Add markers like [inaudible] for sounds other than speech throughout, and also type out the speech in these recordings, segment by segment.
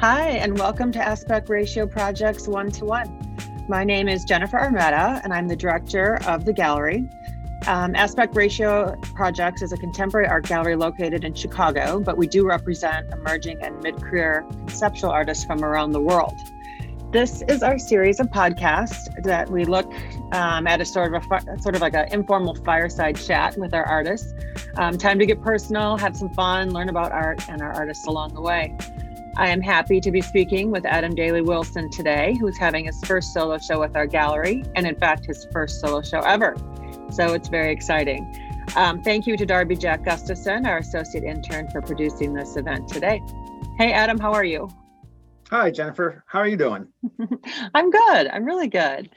Hi, and welcome to Aspect Ratio Projects One to One. My name is Jennifer Armetta, and I'm the director of the gallery. Um, Aspect Ratio Projects is a contemporary art gallery located in Chicago, but we do represent emerging and mid career conceptual artists from around the world. This is our series of podcasts that we look um, at a sort of a sort of like an informal fireside chat with our artists. Um, time to get personal, have some fun, learn about art and our artists along the way. I am happy to be speaking with Adam Daly Wilson today, who's having his first solo show with our gallery, and in fact, his first solo show ever. So it's very exciting. Um, thank you to Darby Jack Gustafson, our associate intern, for producing this event today. Hey, Adam, how are you? Hi, Jennifer. How are you doing? [laughs] I'm good. I'm really good.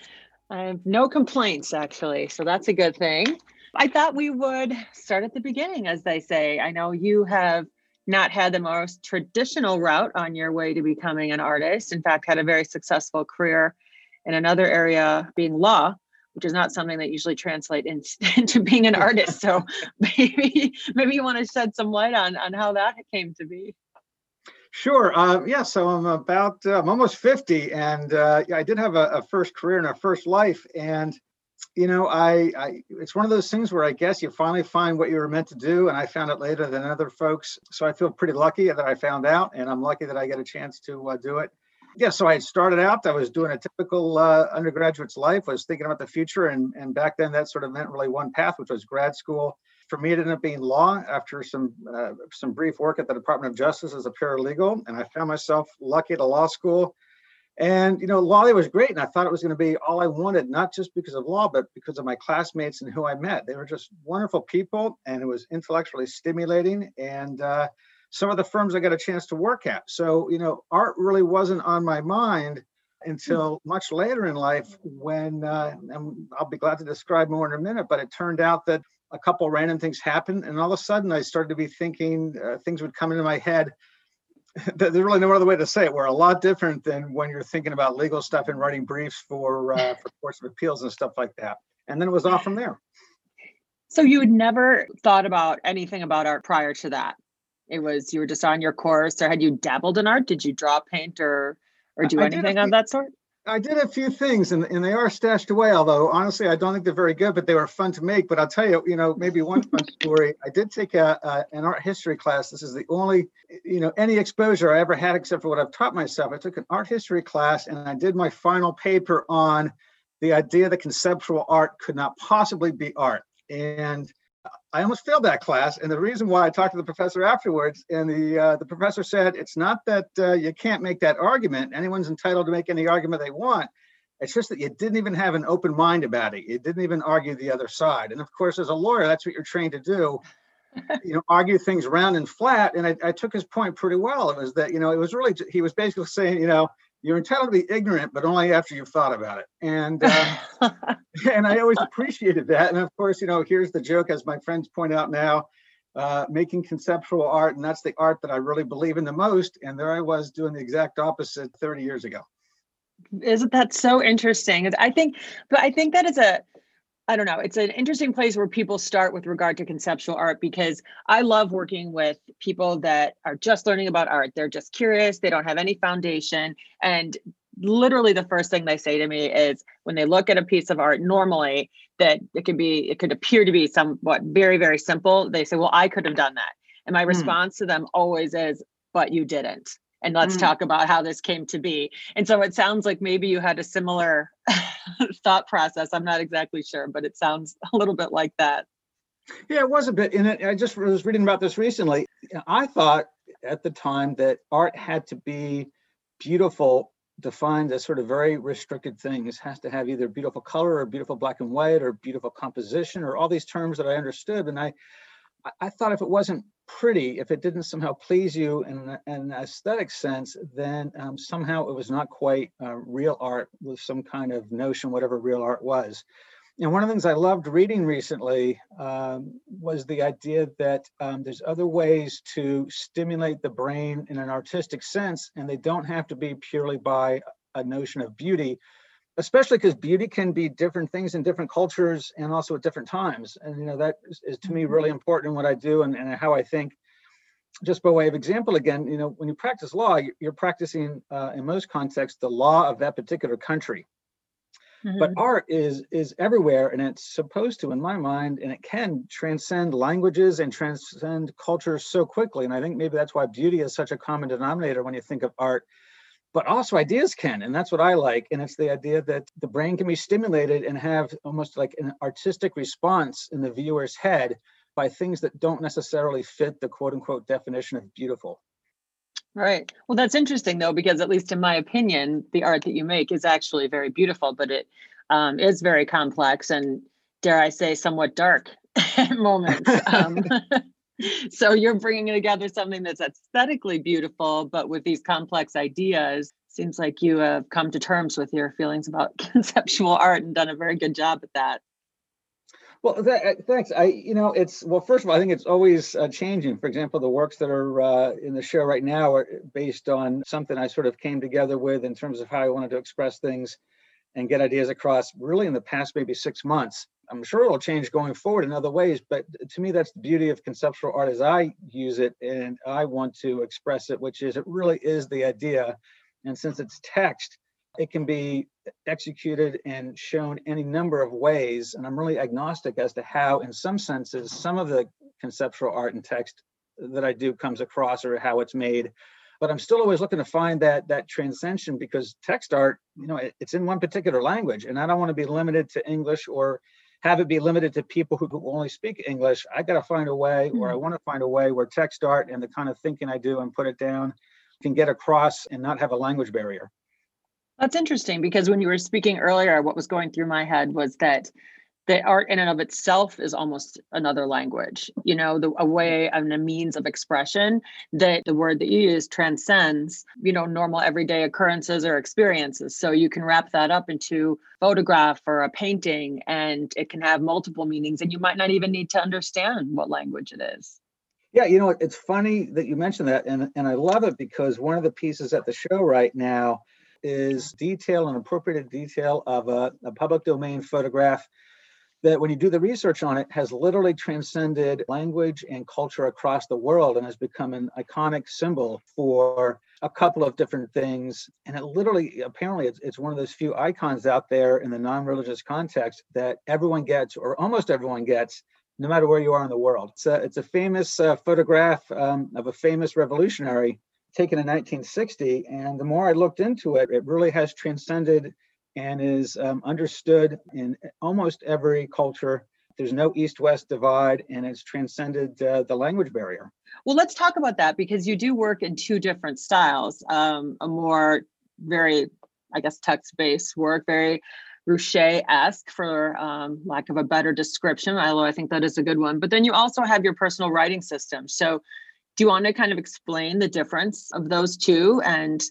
I have no complaints, actually. So that's a good thing. I thought we would start at the beginning, as they say. I know you have not had the most traditional route on your way to becoming an artist. In fact, had a very successful career in another area being law, which is not something that usually translate in, [laughs] into being an artist. So [laughs] maybe maybe you want to shed some light on on how that came to be. Sure. Uh, yeah. So I'm about uh, I'm almost 50, and uh, I did have a, a, first career and a first life, and you know, I, I it's one of those things where I guess you finally find what you were meant to do, and I found it later than other folks. So I feel pretty lucky that I found out, and I'm lucky that I get a chance to uh, do it. Yeah, so I started out. I was doing a typical uh, undergraduate's life. Was thinking about the future, and and back then that sort of meant really one path, which was grad school. For me, it ended up being law after some uh, some brief work at the Department of Justice as a paralegal, and I found myself lucky at a law school and you know, law was great, and I thought it was going to be all I wanted, not just because of law, but because of my classmates and who I met. They were just wonderful people, and it was intellectually stimulating. And uh, some of the firms I got a chance to work at. So you know, art really wasn't on my mind until much later in life, when uh, and I'll be glad to describe more in a minute. But it turned out that a couple random things happened, and all of a sudden I started to be thinking uh, things would come into my head [laughs] there's really no other way to say it. We're a lot different than when you're thinking about legal stuff and writing briefs for uh, [laughs] for courts of appeals and stuff like that. And then it was off from there. So you had never thought about anything about art prior to that. It was you were just on your course, or had you dabbled in art? Did you draw, paint, or or do I anything of that sort? I did a few things and, and they are stashed away, although honestly, I don't think they're very good, but they were fun to make. But I'll tell you, you know, maybe one fun [laughs] story. I did take a, a, an art history class. This is the only, you know, any exposure I ever had except for what I've taught myself. I took an art history class and I did my final paper on the idea that conceptual art could not possibly be art. And I almost failed that class, and the reason why I talked to the professor afterwards, and the uh, the professor said it's not that uh, you can't make that argument. Anyone's entitled to make any argument they want. It's just that you didn't even have an open mind about it. You didn't even argue the other side. And of course, as a lawyer, that's what you're trained to do. [laughs] you know, argue things round and flat. And I, I took his point pretty well. It was that you know, it was really he was basically saying, you know, you're entitled to be ignorant, but only after you've thought about it. And [laughs] um, and I always appreciated that. And of course, you know, here's the joke, as my friends point out now, uh, making conceptual art, and that's the art that I really believe in the most. And there I was doing the exact opposite 30 years ago. Isn't that so interesting? I think, but I think that is a I don't know. It's an interesting place where people start with regard to conceptual art because I love working with people that are just learning about art. They're just curious, they don't have any foundation. And literally the first thing they say to me is when they look at a piece of art normally that it could be it could appear to be somewhat very very simple they say well i could have done that and my mm. response to them always is but you didn't and let's mm. talk about how this came to be. And so it sounds like maybe you had a similar [laughs] thought process. I'm not exactly sure, but it sounds a little bit like that. Yeah, it was a bit. In and I just was reading about this recently. I thought at the time that art had to be beautiful, defined as sort of very restricted things. Has to have either beautiful color or beautiful black and white or beautiful composition or all these terms that I understood. And I, I thought if it wasn't pretty, if it didn't somehow please you in, an aesthetic sense, then um, somehow it was not quite uh, real art with some kind of notion, whatever real art was. And one of the things I loved reading recently um, was the idea that um, there's other ways to stimulate the brain in an artistic sense, and they don't have to be purely by a notion of beauty, especially because beauty can be different things in different cultures and also at different times and you know that is, is to me really mm-hmm. important in what i do and, and how i think just by way of example again, you know, when you practice law, you're practicing uh, in most contexts the law of that particular country. Mm-hmm. But art is is everywhere, and it's supposed to, in my mind, and it can transcend languages and transcend cultures so quickly. And I think maybe that's why beauty is such a common denominator when you think of art. But also ideas can, and that's what I like. And it's the idea that the brain can be stimulated and have almost like an artistic response in the viewer's head by things that don't necessarily fit the quote unquote definition of beautiful. Right. Well, that's interesting though, because at least in my opinion, the art that you make is actually very beautiful, but it um, is very complex and, dare I say, somewhat dark [laughs] at moments. [laughs] Um, [laughs] [laughs] so you're bringing together something that's aesthetically beautiful, but with these complex ideas. Seems like you have come to terms with your feelings about [laughs] conceptual art and done a very good job at that. Well, th- uh, thanks. I, you know, it's well. First of all, I think it's always uh, changing. For example, the works that are uh, in the show right now are based on something I sort of came together with in terms of how I wanted to express things and get ideas across. Really, in the past maybe six months. I'm sure it'll change going forward in other ways, but to me, that's the beauty of conceptual art as I use it and I want to express it, which is it really is the idea. And since it's text, it can be executed and shown any number of ways. And I'm really agnostic as to how, in some senses, some of the conceptual art and text that I do comes across or how it's made. But I'm still always looking to find that that transcension because text art, you know, it, it's in one particular language, and I don't want to be limited to English or have it be limited to people who only speak English. I got to find a way, or I hmm. want to find a way where text art and the kind of thinking I do and put it down can get across and not have a language barrier. That's interesting because when you were speaking earlier, what was going through my head was that the art in and of itself is almost another language, you know, the, a way and a means of expression that the word that you use transcends, you know, normal everyday occurrences or experiences. So you can wrap that up into photograph or a painting and it can have multiple meanings and you might not even need to understand what language it is. Yeah, you know, it's funny that you mentioned that and and I love it because one of the pieces at the show right now is detail and appropriate detail of a, a public domain photograph that when you do the research on it has literally transcended language and culture across the world and has become an iconic symbol for a couple of different things and it literally apparently it's, it's one of those few icons out there in the non-religious context that everyone gets or almost everyone gets no matter where you are in the world it's a, it's a famous uh, photograph um, of a famous revolutionary taken in 1960. And the more I looked into it, it really has transcended and is um, understood in almost every culture. There's no east west divide, and it's transcended uh, the language barrier. Well, let's talk about that because you do work in two different styles um, a more very, I guess, text based work, very Ruscha esque, for um, lack of a better description, although I think that is a good one. But then you also have your personal writing system. So do you want to kind of explain the difference of those two? And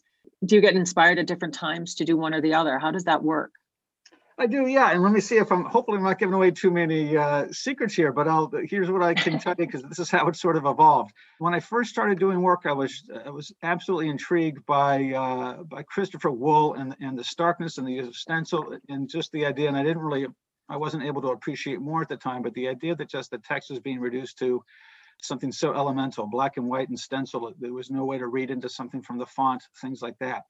do you get inspired at different times to do one or the other? How does that work? I do, yeah. And let me see if I'm hopefully I'm not giving away too many uh, secrets here, but I'll here's what I can tell you because this is how it sort of evolved. When I first started doing work, I was I was absolutely intrigued by uh, by Christopher Wool and and the starkness and the use of stencil and just the idea. And I didn't really I wasn't able to appreciate more at the time, but the idea that just the text was being reduced to something so elemental, black and white and stencil. There was no way to read into something from the font, things like that.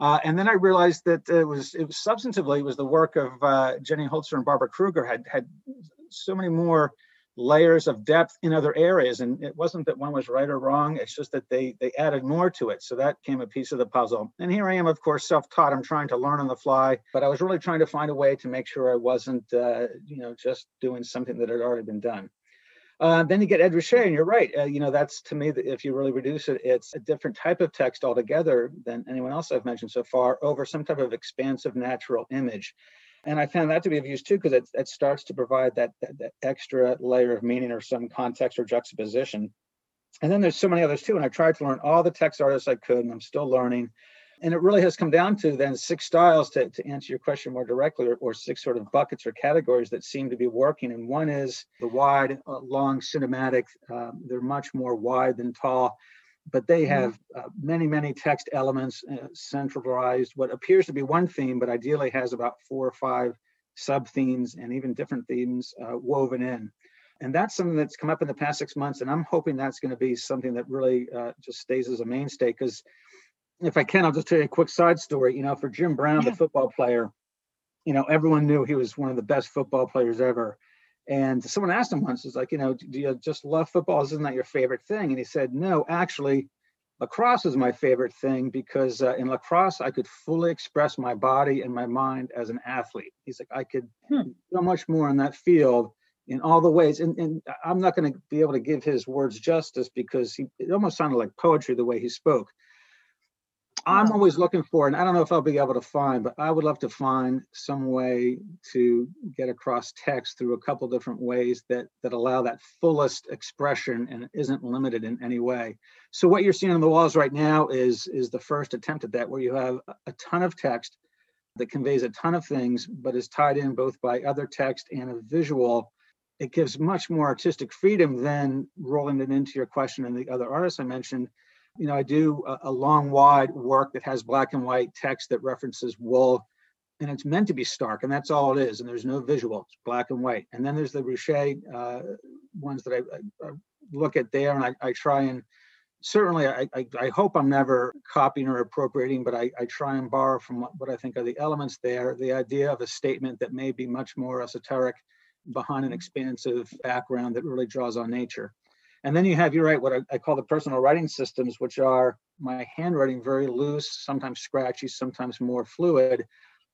Uh, and then I realized that it was, it was substantively it was the work of uh, Jenny Holzer and Barbara Kruger had had so many more layers of depth in other areas. And it wasn't that one was right or wrong. It's just that they they added more to it. So that came a piece of the puzzle. And here I am, of course, self-taught. I'm trying to learn on the fly, but I was really trying to find a way to make sure I wasn't, uh, you know, just doing something that had already been done. Uh, then you get Ed Ruscha, and you're right. Uh, you know, that's to me, if you really reduce it, it's a different type of text altogether than anyone else I've mentioned so far over some type of expansive natural image. And I found that to be of use too, because it, it starts to provide that, that, that extra layer of meaning or some context or juxtaposition. And then there's so many others too. And I tried to learn all the text artists I could, and I'm still learning. And it really has come down to then six styles to, to answer your question more directly, or, or six sort of buckets or categories that seem to be working. And one is the wide, uh, long cinematic. Uh, they're much more wide than tall, but they mm-hmm. have uh, many, many text elements uh, centralized, what appears to be one theme, but ideally has about four or five sub themes and even different themes uh, woven in. And that's something that's come up in the past six months. And I'm hoping that's going to be something that really uh, just stays as a mainstay. Because if I can, I'll just tell you a quick side story. You know, for Jim Brown, yeah. the football player, you know, everyone knew he was one of the best football players ever. And someone asked him once, "Is like, you know, do you just love football? Isn't that your favorite thing?" And he said, "No, actually, lacrosse is my favorite thing because uh, in lacrosse I could fully express my body and my mind as an athlete. He's like I could hmm. so much more in that field in all the ways. And, and I'm not going to be able to give his words justice because he it almost sounded like poetry the way he spoke. I'm always looking for, and I don't know if I'll be able to find, but I would love to find some way to get across text through a couple different ways that that allow that fullest expression and isn't limited in any way. So what you're seeing on the walls right now is is the first attempt at that, where you have a ton of text that conveys a ton of things, but is tied in both by other text and a visual. It gives much more artistic freedom than rolling it into your question and the other artists I mentioned you know, I do a, a, long, wide work that has black and white text that references Wool, and it's meant to be stark, and that's all it is. And there's no visual; it's black and white. And then there's the Ruscha uh, ones that I, I, look at there, and I, I try and certainly, I, I, I, hope I'm never copying or appropriating, but I, I try and borrow from what, what I think are the elements there. The idea of a statement that may be much more esoteric behind an expansive background that really draws on nature. And then you have, you're right, what I, I, call the personal writing systems, which are my handwriting very loose, sometimes scratchy, sometimes more fluid,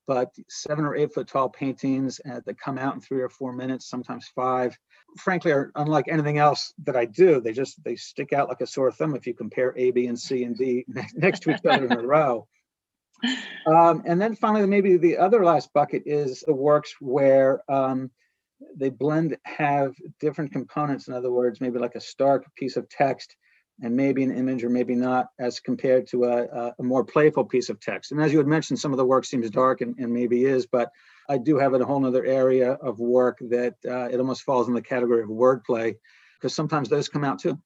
but seven or eight foot tall paintings uh, that come out in three or four minutes, sometimes five. Frankly, are unlike anything else that I do. They just they stick out like a sore thumb if you compare A, B, and C and D [laughs] next to each other in a row. Um, and then finally, maybe the other last bucket is the works where um, they blend have different components. In other words, maybe like a stark piece of text and maybe an image or maybe not as compared to a, a more playful piece of text. And as you had mentioned, some of the work seems dark and, and maybe is, but I do have a whole other area of work that uh, it almost falls in the category of wordplay because sometimes those come out too.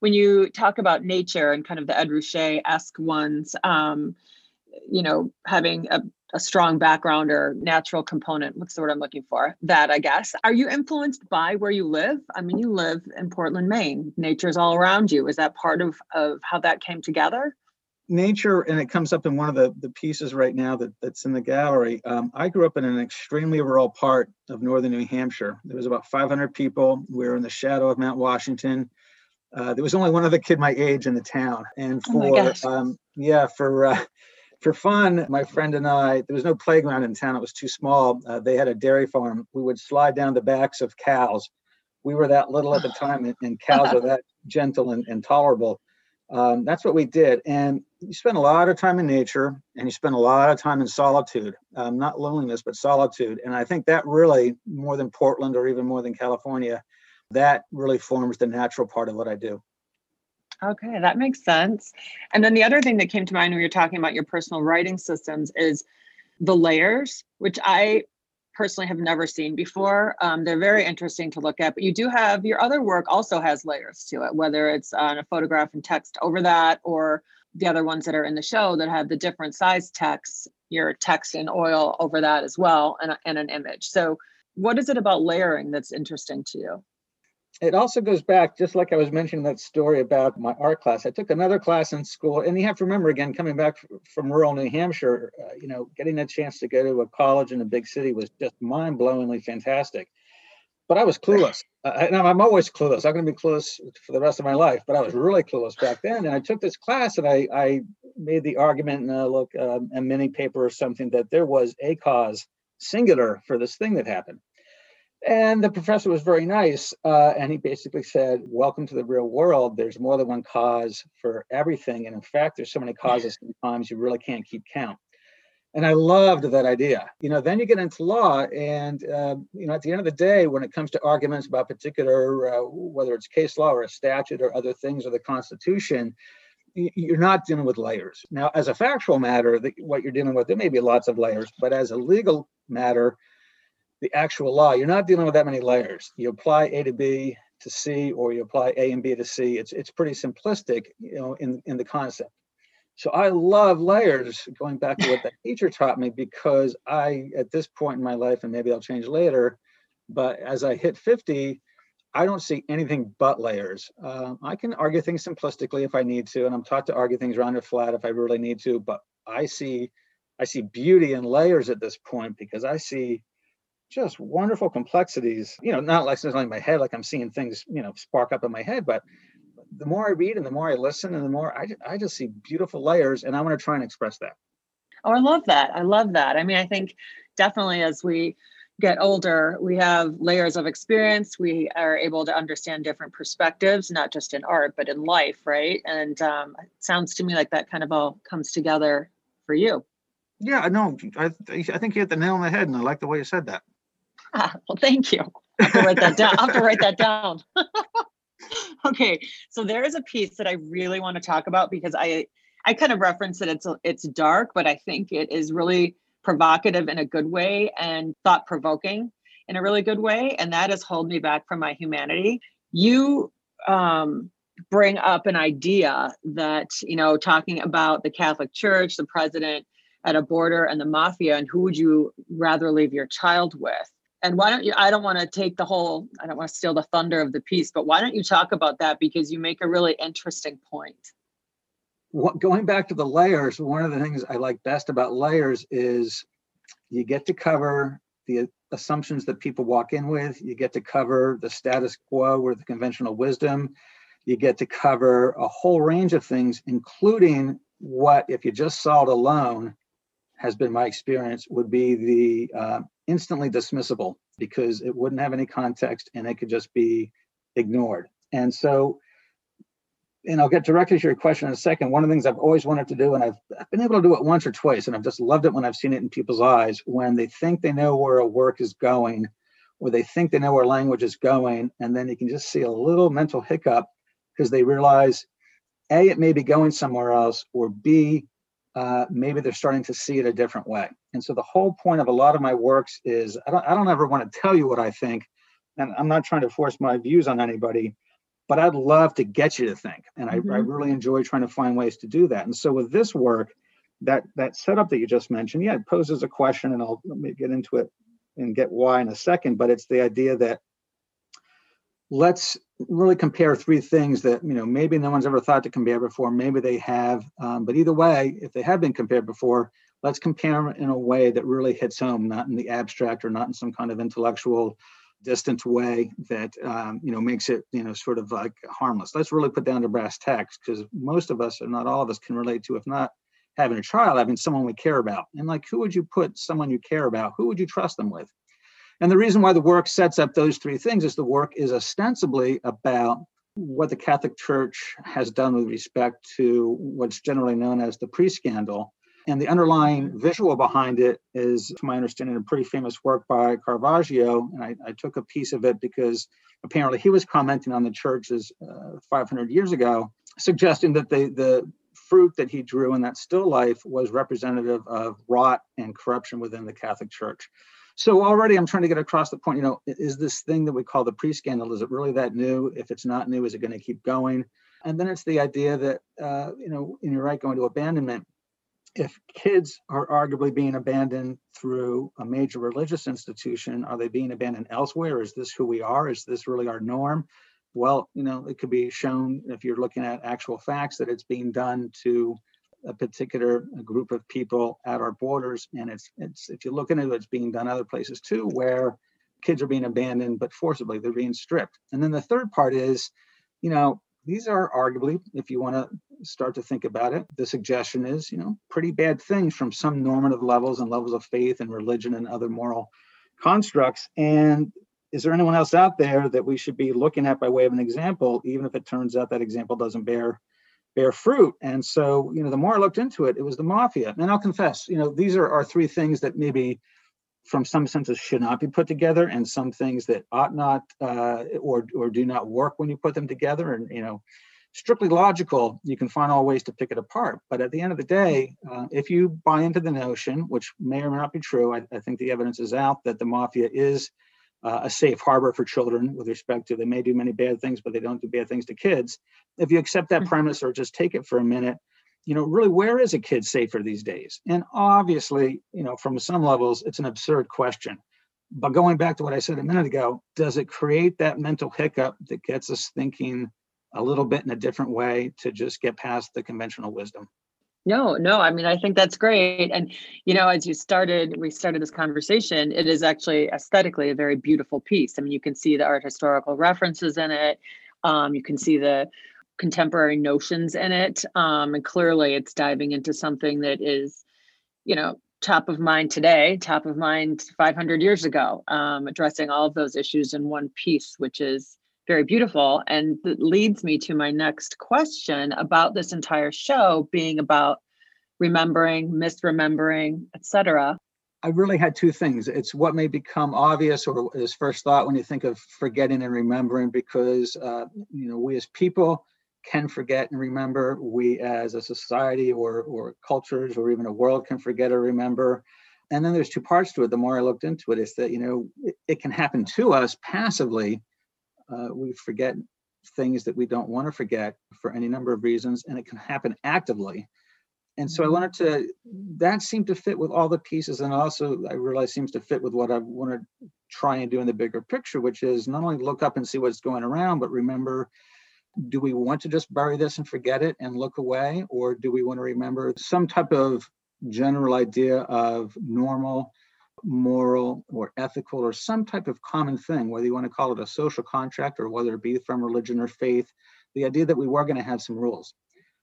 When you talk about nature and kind of the Ed Ruscha-esque ones, um, you know, having a a strong background or natural component. What's the word I'm looking for? That, I guess. Are you influenced by where you live? I mean, you live in Portland, Maine. Nature's all around you. Is that part of, of how that came together? Nature, and it comes up in one of the, the pieces right now that, that's in the gallery. Um, I grew up in an extremely rural part of northern New Hampshire. There was about 500 people. We were in the shadow of Mount Washington. Uh, there was only one other kid my age in the town, and oh for oh um, yeah, for uh, for fun, my friend and I, there was no playground in town, it was too small. Uh, they had a dairy farm. We would slide down the backs of cows. We were that little at the [sighs] time, and, and cows are that gentle and, and tolerable. Um, that's what we did. And you spend a lot of time in nature and you spend a lot of time in solitude, um, not loneliness, but solitude. And I think that really, more than Portland or even more than California, that really forms the natural part of what I do. Okay, that makes sense. And then the other thing that came to mind when you're talking about your personal writing systems is the layers, which I personally have never seen before. Um, they're very interesting to look at, but you do have your other work also has layers to it, whether it's on a photograph and text over that, or the other ones that are in the show that have the different size text, your text and oil over that as well, and, and an image. So, what is it about layering that's interesting to you? It also goes back, just like I was mentioning that story about my art class. I took another class in school, and you have to remember again, coming back from rural New Hampshire, uh, you know, getting a chance to go to a college in a big city was just mind blowingly fantastic. But I was clueless. Uh, and I'm always clueless. I'm going to be clueless for the rest of my life, but I was really clueless back then. And I took this class and I, I made the argument in a, look, um, a mini paper or something that there was a cause singular for this thing that happened and the professor was very nice. Uh, and he basically said, Welcome to the real world. There's more than one cause for everything. And in fact, there's so many causes sometimes you really can't keep count. And I loved that idea. You know, then you get into law, and uh, you know, at the end of the day, when it comes to arguments about particular, uh, whether it's case law or a statute or other things or the Constitution, you're not dealing with layers. Now, as a factual matter, the, what you're dealing with, there may be lots of layers, but as a legal matter, the actual law, you're not dealing with that many layers. You apply A to B to C, or you apply A and B to C. It's it's pretty simplistic, you know, in in the concept. So I love layers. Going back to what that [laughs] teacher taught me, because I at this point in my life, and maybe I'll change later, but as I hit 50, I don't see anything but layers. Uh, I can argue things simplistically if I need to, and I'm taught to argue things round or flat if I really need to. But I see, I see beauty in layers at this point because I see just wonderful complexities. You know, not like necessarily in my head, like I'm seeing things, you know, spark up in my head, but the more I read and the more I listen and the more I, I just see beautiful layers, and I want to try and express that. Oh, I love that. I love that. I mean, I think definitely as we get older, we have layers of experience. We are able to understand different perspectives, not just in art, but in life, right? And um, it sounds to me like that kind of all comes together for you. Yeah, no, I, I think you hit the nail on the head, and I like the way you said that. [laughs] Well, thank you. I have to write that down. I have to write that down. [laughs] okay, so there is a piece that I really want to talk about because I I kind of reference that it's it's dark, but I think it is really provocative in a good way and thought provoking in a really good way. And that has held me back from my humanity. You um, bring up an idea that, you know, talking about the Catholic Church, the president at a border, and the mafia, and who would you rather leave your child with? And why don't you? I don't want to take the whole, I don't want to steal the thunder of the piece, but why don't you talk about that? Because you make a really interesting point what, going back to the layers, one of the things I like best about layers is you get to cover the assumptions that people walk in with, you get to cover the status quo or the conventional wisdom, you get to cover a whole range of things, including what, if you just saw it alone, has been my experience, would be the uh, instantly dismissible because it wouldn't have any context and it could just be ignored. And so and I'll get directly to your question in a second. One of the things I've always wanted to do, and I've, I've, been able to do it once or twice, and I've just loved it when I've seen it in people's eyes when they think they know where a work is going, or they think they know where language is going, and then you can just see a little mental hiccup because they realize A, it may be going somewhere else, or B, uh, maybe they're starting to see it a different way. And so the whole point of a lot of my works is I don't, I don't ever want to tell you what I think, and I'm not trying to force my views on anybody but I'd love to get you to think. And I, mm-hmm. I really enjoy trying to find ways to do that. And so with this work, that that setup that you just mentioned, yeah, it poses a question, and I'll let me get into it and get why in a second. But it's the idea that let's really compare three things that you know maybe no one's ever thought to compare before. Maybe they have, um, but either way, if they have been compared before, let's compare them in a way that really hits home, not in the abstract or not in some kind of intellectual distant way that um, you know makes it you know sort of like harmless. Let's really put down to brass tacks because most of us, or not all of us, can relate to if not having a child, having someone we care about. And like, who would you put someone you care about? Who would you trust them with? And the reason why the work sets up those three things is the work is ostensibly about what the Catholic Church has done with respect to what's generally known as the pre-scandal and the underlying visual behind it is, to my understanding, a pretty famous work by Caravaggio. And I, I took a piece of it because apparently he was commenting on the churches uh, 500 years ago, suggesting that the, the fruit that he drew in that still life was representative of rot and corruption within the Catholic Church. So already I'm trying to get across the point, you know, is this thing that we call the pre-scandal, is it really that new? If it's not new, is it going to keep going? And then it's the idea that, uh, you know, and you're right, going to abandonment if kids are arguably being abandoned through a major religious institution, are they being abandoned elsewhere? Is this who we are? Is this really our norm? Well, you know, it could be shown if you're looking at actual facts that it's being done to a particular group of people at our borders. And it's it's if you look into it, it's being done other places too, where kids are being abandoned, but forcibly they're being stripped. And then the third part is, you know, these are arguably, if you want to start to think about it, the suggestion is, you know, pretty bad things from some normative levels and levels of faith and religion and other moral constructs. And is there anyone else out there that we should be looking at by way of an example, even if it turns out that example doesn't bear bear fruit? And so, you know, the more I looked into it, it was the mafia. And I'll confess, you know, these are, are three things that maybe from some senses should not be put together and some things that ought not uh, or or do not work when you put them together and you know strictly logical you can find all ways to pick it apart but at the end of the day uh, if you buy into the notion which may or may not be true i, I think the evidence is out that the mafia is uh, a safe harbor for children with respect to they may do many bad things but they don't do bad things to kids if you accept that mm-hmm. premise or just take it for a minute you know, really, where is a kid safer these days? And obviously, you know, from some levels, it's an absurd question. But going back to what I said a minute ago, does it create that mental hiccup that gets us thinking a little bit in a different way to just get past the conventional wisdom? No, no, I mean, I think that's great. And, you know, as you started, we started this conversation, it is actually aesthetically a very beautiful piece. I mean, you can see the art historical references in it. Um, you can see the contemporary notions in it. Um, and clearly it's diving into something that is, you know, top of mind today, top of mind 500 years ago, um, addressing all of those issues in one piece, which is very beautiful. And leads me to my next question about this entire show being about remembering, misremembering, etc. I really had two things. It's what may become obvious or is first thought when you think of forgetting and remembering, because uh, you know we as people can forget and remember. We as a society or or cultures or even a world can forget or remember. And then there's two parts to it. The more I looked into it, is that you know it, it can happen to us passively uh, we forget things that we don't want to forget for any number of reasons, and it can happen actively. And so I mm-hmm. wanted to, that seemed to fit with all the pieces. And also, I realized seems to fit with what I want to try and do in the bigger picture, which is not only look up and see what's going around, but remember do we want to just bury this and forget it and look away? Or do we want to remember some type of general idea of normal moral or ethical or some type of common thing, whether you want to call it a social contract or whether it be from religion or faith, the idea that we were going to have some rules.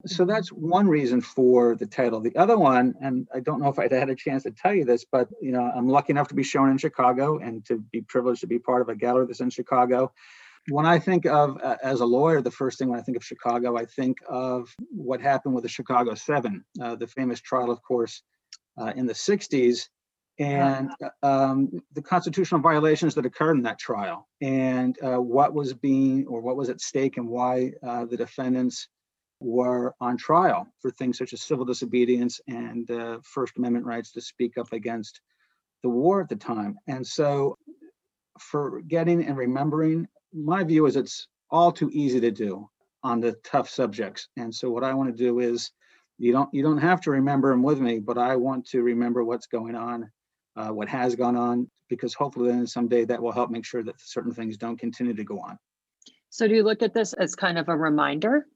So mm-hmm. that's one reason for the title. The other one, and I don't know if I'd had a chance to tell you this, but you know, I'm lucky enough to be shown in Chicago and to be privileged to be part of a gallery that's in Chicago. When I think of uh, as a lawyer, the first thing when I think of Chicago, I think of what happened with the Chicago Seven, uh, the famous trial, of course, uh, in the 60s and um, the constitutional violations that occurred in that trial and uh, what was being or what was at stake and why uh, the defendants were on trial for things such as civil disobedience and uh, First Amendment rights to speak up against the war at the time. And so, forgetting and remembering, my view is it's all too easy to do on the tough subjects. And so, what I want to do is you don't you don't have to remember them with me, but I want to remember what's going on uh, what has gone on, because hopefully then someday that will help make sure that certain things don't continue to go on. So do you look at this as kind of a reminder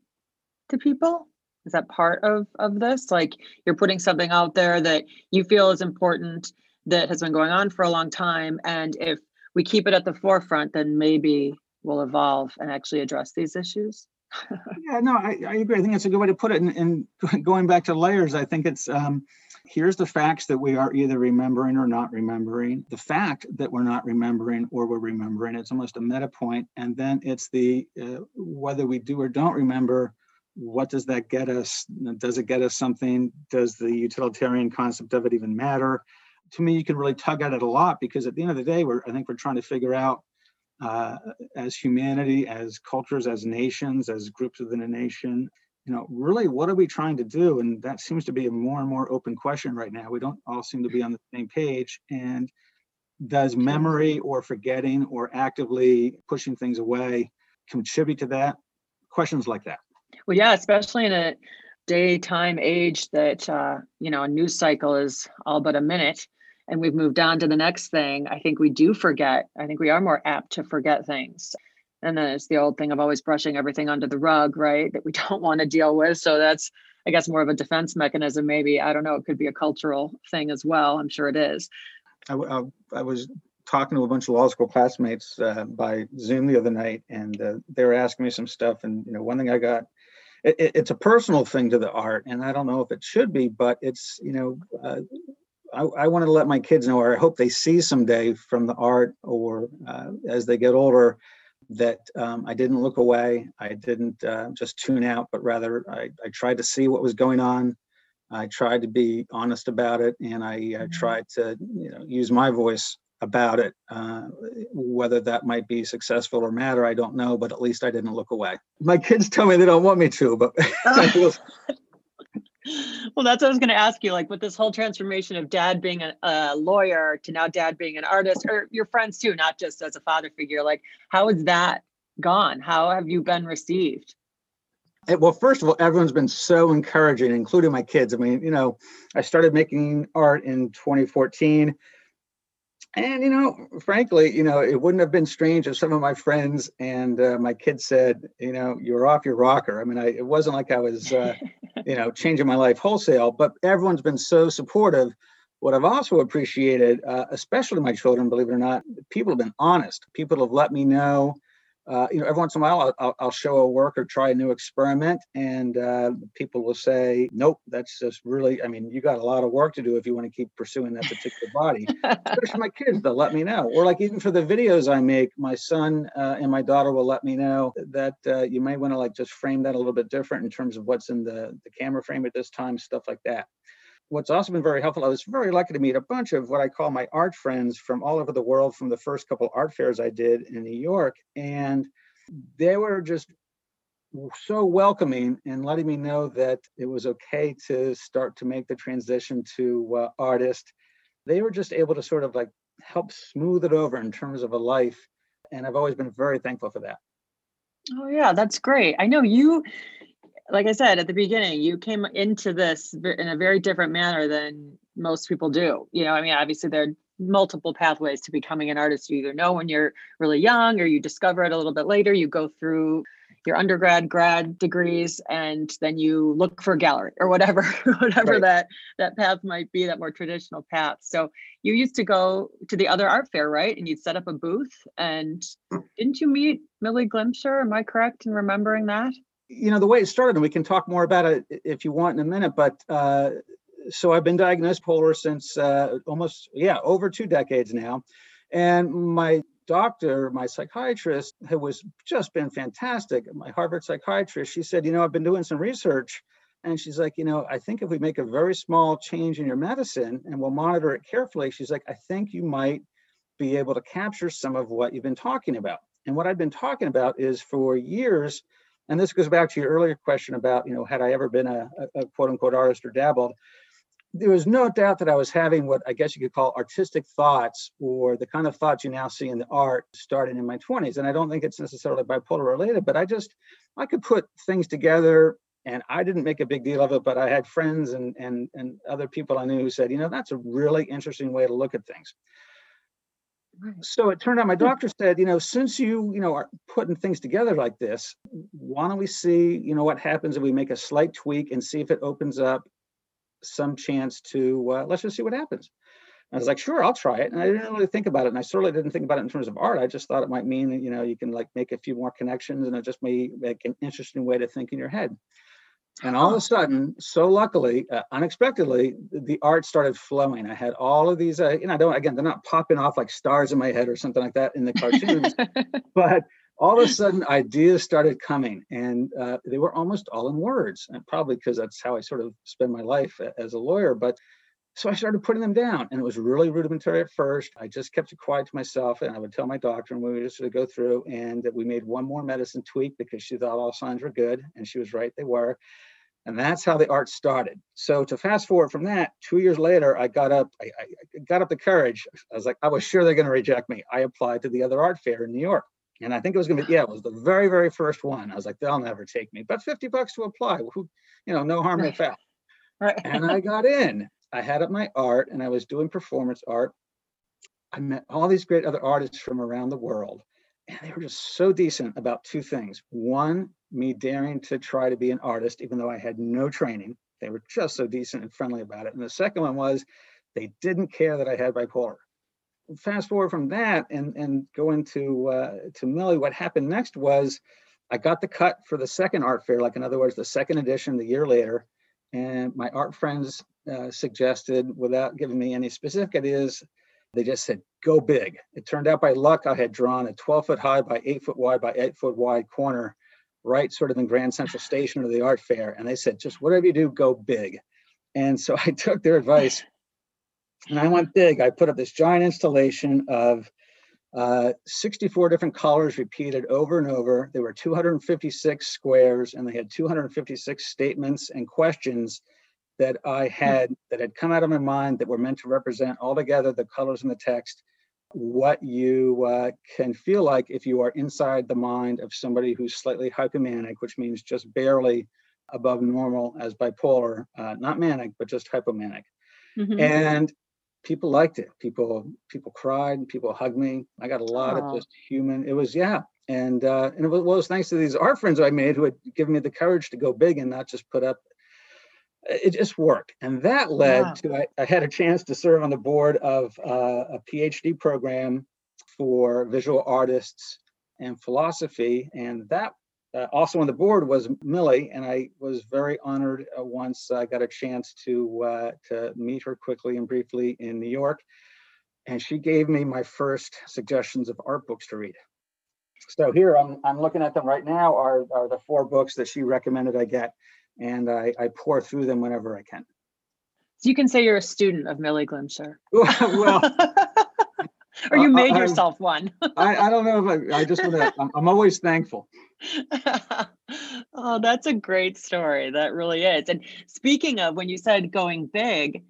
to people? Is that part of of this? Like you're putting something out there that you feel is important that has been going on for a long time, and if we keep it at the forefront, then maybe we'll evolve and actually address these issues. [laughs] yeah, no, I, I, agree. I think it's a good way to put it. And, and [laughs] going back to layers, I think it's um, here's the facts that we are either remembering or not remembering. The fact that we're not remembering or we're remembering, it's almost a meta point. And then it's the uh, whether we do or don't remember, what does that get us? Does it get us something? Does the utilitarian concept of it even matter? To me, you can really tug at it a lot because at the end of the day, we're I think we're trying to figure out uh, as humanity, as cultures, as nations, as groups within a nation, you know, really, what are we trying to do? And that seems to be a more and more open question right now. We don't all seem to be on the same page. And does memory or forgetting or actively pushing things away contribute to that? Questions like that. Well, yeah, especially in a daytime age that, uh, you know, a news cycle is all but a minute and we've moved on to the next thing. I think we do forget. I think we are more apt to forget things and then it's the old thing of always brushing everything under the rug right that we [laughs] don't want to deal with. So that's i guess more of a defense mechanism maybe. I don't know it could be a cultural thing as well. I'm sure it is. I, I, I was talking to a bunch of law school classmates uh, by zoom the other night and uh, they were asking me some stuff and you know one thing i got it, it's a personal thing to the art and i don't know if it should be but it's you know uh, I, I wanted to let my kids know, or I hope they see someday from the art, or uh, as they get older, that um, I didn't look away. I didn't uh, just tune out, but rather I, I, tried to see what was going on. I tried to be honest about it, and I mm-hmm. tried to you know use my voice about it. Uh, whether that might be successful or matter, I don't know. But at least I didn't look away. My kids tell me they don't want me to, but [laughs] [laughs] well, that's what I was going to ask you. Like with this whole transformation of dad being a, a, lawyer to now dad being an artist, or your friends too, not just as a father figure. Like, how has that gone? How have you been received? Well, first of all, everyone's been so encouraging, including my kids. I mean, you know, I started making art in 2014 And you know, frankly, you know, it wouldn't have been strange if some of my friends and uh, my kids said, you know, you're off your rocker. I mean, I, it wasn't like I was, uh, [laughs] you know, changing my life wholesale. But everyone's been so supportive. What I've also appreciated, uh, especially my children, believe it or not, people have been honest. People have let me know uh, you know, every once in a while I'll, I'll, show a work or try a new experiment, and uh, people will say, "Nope, that's just really." I mean, you got a lot of work to do if you want to keep pursuing that particular body. Especially my kids, they'll let me know. Or like even for the videos I make, my son uh, and my daughter will let me know that uh, you might want to like just frame that a little bit different in terms of what's in the the camera frame at this time, stuff like that what's also been very helpful, I was very lucky to meet a bunch of what I call my art friends from all over the world from the first couple art fairs I did in New York. And they were just so welcoming and letting me know that it was okay to start to make the transition to uh, artist. They were just able to sort of like help smooth it over in terms of a life. And I've always been very thankful for that. Oh, yeah, that's great. I know you like I said at the beginning, you came into this in a very different manner than most people do. You know, I mean, obviously there are multiple pathways to becoming an artist. You either know when you're really young or you discover it a little bit later. You go through your undergrad grad degrees and then you look for a gallery or whatever [laughs] whatever right. that that path might be that more traditional path so you used to go to the other art fair right and you'd set up a booth and mm. didn't you meet millie glimcher am i correct in remembering that you know the way it started and we can talk more about it if you want in a minute but uh, so i've been diagnosed polar since uh, almost yeah over two decades now. And my doctor my psychiatrist who was just been fantastic my harvard psychiatrist she said you know i've been doing some research and she's like you know i think if we make a very small change in your medicine and we'll monitor it carefully she's like i think you might be able to capture some of what you've been talking about. And what i've been talking about is for years and this goes back to your earlier question about, you know, had I ever been a, a quote unquote artist or dabbled? There was no doubt that I was having what I guess you could call artistic thoughts or the kind of thoughts you now see in the art starting in my 20s. And I don't think it's necessarily bipolar related, but I just, I could put things together and I didn't make a big deal of it, but I had friends and, and, and other people I knew who said, you know, that's a really interesting way to look at things. So it turned out my doctor said, you know, since you, you know, are putting things together like this, why don't we see, you know, what happens if we make a slight tweak and see if it opens up some chance to, uh, let's just see what happens. I was like, sure, I'll try it. And I didn't really think about it. And I certainly didn't think about it in terms of art. I just thought it might mean you know, you can like make a few more connections and it just may make an interesting way to think in your head. And all of a sudden, so luckily, uh, unexpectedly, the art started flowing. I had all of these, uh, you know, I don't, again, they're not popping off like stars in my head or something like that in the cartoons, [laughs] but all of a sudden ideas started coming and uh, they were almost all in words. And probably because that's how I sort of spend my life as a lawyer. But so I started putting them down and it was really rudimentary at first. I just kept it quiet to myself and I would tell my doctor and we would just sort of go through and that we made one more medicine tweak because she thought all signs were good and she was right, they were. And that's how the art started. So to fast forward from that, two years later, I got up, I, I got up the courage. I was like, I was sure they're going to reject me. I applied to the other art fair in New York. And I think it was going to be, yeah, it was the very, very first one. I was like, they'll never take me, but 50 bucks to apply. Who, you know, no harm, no foul. Right. and I [laughs] got in. I had up my art and I was doing performance art. I met all these great other artists from around the world, and they were just so decent about two things. One, me daring to try to be an artist, even though I had no training. They were just so decent and friendly about it. And the second one was they didn't care that I had bipolar. Fast forward from that and, and go into uh, to Millie, what happened next was I got the cut for the second art fair, like in other words, the second edition the year later. And my art friends uh, suggested, without giving me any specific ideas, they just said, go big. It turned out by luck, I had drawn a 12 foot high by eight foot wide by eight foot wide corner, right sort of in Grand Central Station of the art fair. And they said, just whatever you do, go big. And so [laughs] I took their advice and I went big. I put up this giant installation of uh, 64 different colors repeated over and over. There were 256 squares and they had 256 statements and questions that I had that had come out of my mind that were meant to represent altogether the colors in the text, what you uh, can feel like if you are inside the mind of somebody who's slightly hypomanic, which means just barely above normal as bipolar, uh, not manic, but just hypomanic. Mm-hmm. And people liked it. People people cried. People hugged me. I got a lot of just human. It was yeah, and uh, and it was, well, it was thanks to these art friends I made who had given me the courage to go big and not just put up. It just worked, and that led wow. to I, I, had a chance to serve on the board of uh, a PhD program for visual artists and philosophy, and that uh, also on the board was Milly, and I was very honored uh, once I got a chance to uh, to meet her quickly and briefly in New York, and she gave me my first suggestions of art books to read. So here I'm I'm looking at them right now. Are are the four books that she recommended I get, and I, I pour through them whenever I can. So you can say you're a student of Milly Glimcher. [laughs] well, [laughs] or you made I, yourself one. [laughs] I, I don't know if I, I just want to, I'm, I'm always thankful. oh, that's a great story. That really is. And speaking of when you said going big,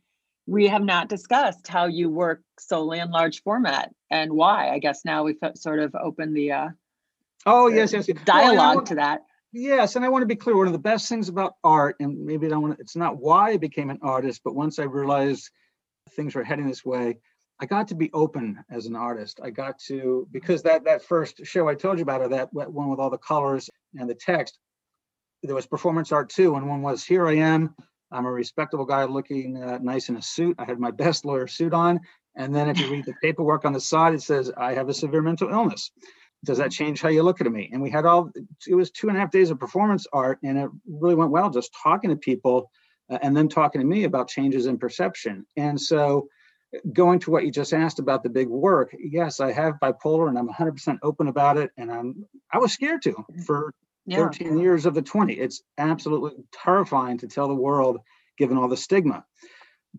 we have not discussed how you work solely in large format and why. I guess now we've sort of opened the uh, oh yes yes, yes. dialogue well, to that. Yes, and I want to be clear. One of the best things about art, and maybe I don't want to, it's not why I became an artist, but once I realized things were heading this way, I got to be open as an artist. I got to because that that first show I told you about, or that one with all the colors and the text, there was performance art too, and one was here I am. I'm a respectable guy looking uh, nice in a suit. I had my best lawyer suit on, and then if you read the paperwork on the side, it says I have a severe mental illness. Does that change how you look at me? And we had all. It was two and a half days of performance art, and it really went well. Just talking to people, uh, and then talking to me about changes in perception. And so going to what you just asked about the big work, yes, I have bipolar and I'm 100% open about it. And I'm, I was scared to for yeah. 13 years of the 20. It's absolutely terrifying to tell the world, given all the stigma.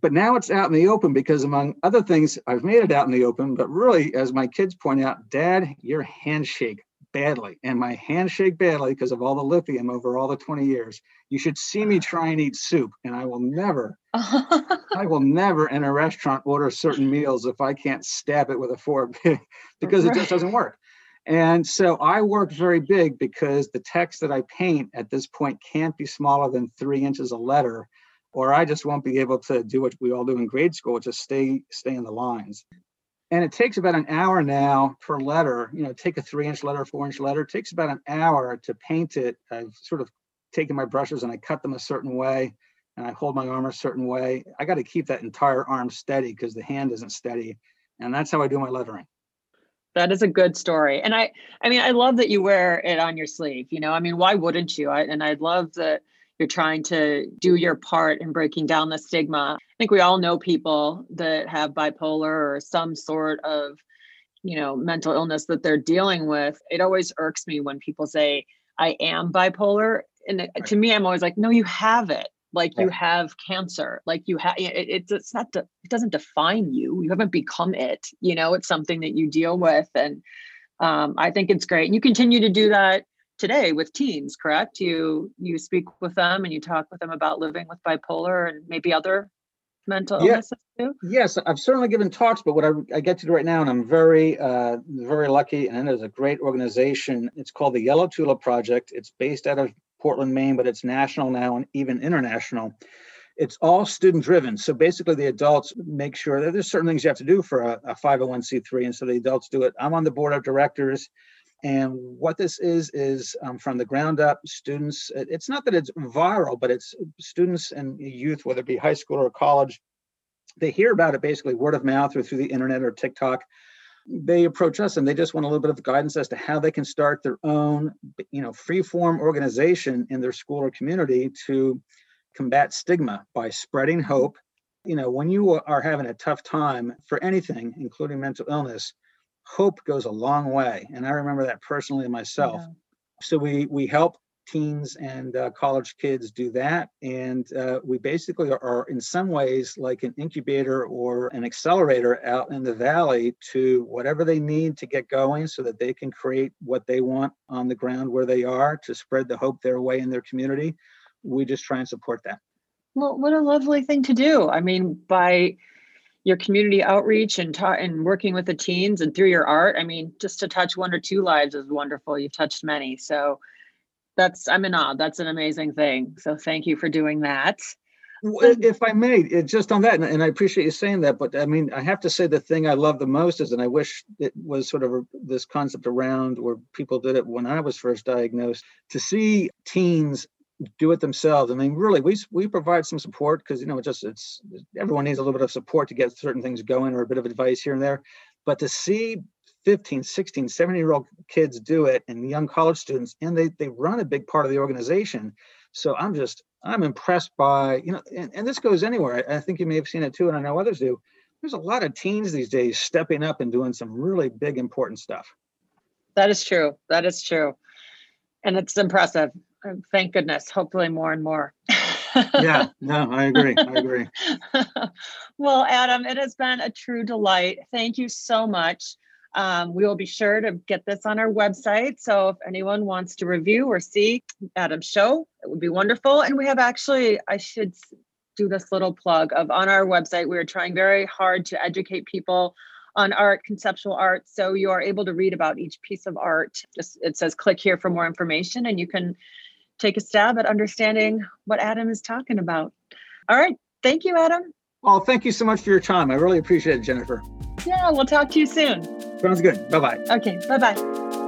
But now it's out in the open because, among other things, I've made it out in the open. But really, as my kids point out, Dad, your handshake badly. And my handshake badly because of all the lithium over all the 20 years. You should see me try and eat soup, and I will never, [laughs] I will never in a restaurant order certain meals if I can't stab it with a fork [laughs] because it just doesn't work. And so I work very big because the text that I paint at this point can't be smaller than three inches a letter, or I just won't be able to do what we all do in grade school, just stay stay in the lines. And it takes about an hour now per letter you know take a three inch letter four inch letter it takes about an hour to paint it. I've sort of taken my brushes and i cut them a certain way and i hold my arm a certain way. I got to keep that entire arm steady because the hand isn't steady and that's how i do my lettering. That is a good story and i i mean i love that you wear it on your sleeve you know i mean why wouldn't you? I, and i love that you're trying to do your part in breaking down the stigma. I think we all know people that have bipolar or some sort of, you know, mental illness that they're dealing with. It always irks me when people say, I am bipolar. And right. to me, I'm always like, no, you have it. Like you have cancer. Like you have it, it's not de- it doesn't define you. You haven't become it. You know, it's something that you deal with. And um, I think it's great. And you continue to do that today with teens correct you you speak with them and you talk with them about living with bipolar and maybe other mental yeah. illnesses too yes i've certainly given talks but what I, I get to do right now and i'm very uh, very lucky and it is a great organization it's called the yellow tulip project it's based out of portland maine but it's national now and even international it's all student driven. So basically, the adults make sure that there's certain things you have to do for a, a 501c3, and so the adults do it. I'm on the board of directors. And what this is, is um, from the ground up, students, it's not that it's viral, but it's students and youth, whether it be high school or college, they hear about it basically word of mouth or through the internet or TikTok. They approach us and they just want a little bit of guidance as to how they can start their own, you know, free form organization in their school or community to combat stigma by spreading hope. You know, when you are having a tough time for anything, including mental illness, hope goes a long way. And I remember that personally myself. Yeah. So we we help teens and uh, college kids do that. And uh, we basically are, are, in some ways, like an incubator or an accelerator out in the valley to whatever they need to get going so that they can create what they want on the ground where they are to spread the hope their way in their community. We just try and support that. Well, what a lovely thing to do. I mean, by your community outreach and ta- and working with the teens and through your art. I mean, just to touch one or two lives is wonderful. You've touched many. So that's I'm in awe. That's an amazing thing. So thank you for doing that. If I may, just on that, and, and I appreciate you saying that, but I mean, I have to say the thing I love the most is, and I wish it was sort of this concept around where people did it when I was first diagnosed, to see teens do it themselves. I mean, really, we we provide some support because you know, it just it's everyone needs a little bit of support to get certain things going or a bit of advice here and there. But to see 15, 16, 17 year old kids do it and young college students, and they they run a big part of the organization. So I'm just I'm impressed by, you know, and, and this goes anywhere. I, I think you may have seen it too, and I know others do. There's a lot of teens these days stepping up and doing some really big, important stuff. That is true. That is true. And it's impressive. Uh, Thank goodness. Hopefully, more and more. Yeah, [laughs] no, I agree. I agree. [laughs] well, Adam, it has been a true delight. Thank you so much. Um, we will be sure to get this on our website. So if anyone wants to review or see Adam's show, it would be wonderful. And we have actually, I should do this little plug of on our website, we are trying very hard to educate people on art, conceptual art. So you are able to read about each piece of art. Just it says click here for more information and you can take a stab at understanding what Adam is talking about. All right. Thank you, Adam. Well, thank you so much for your time. I really appreciate it, Jennifer. Yeah, we'll talk to you soon. Sounds good. Bye bye. Okay, bye bye.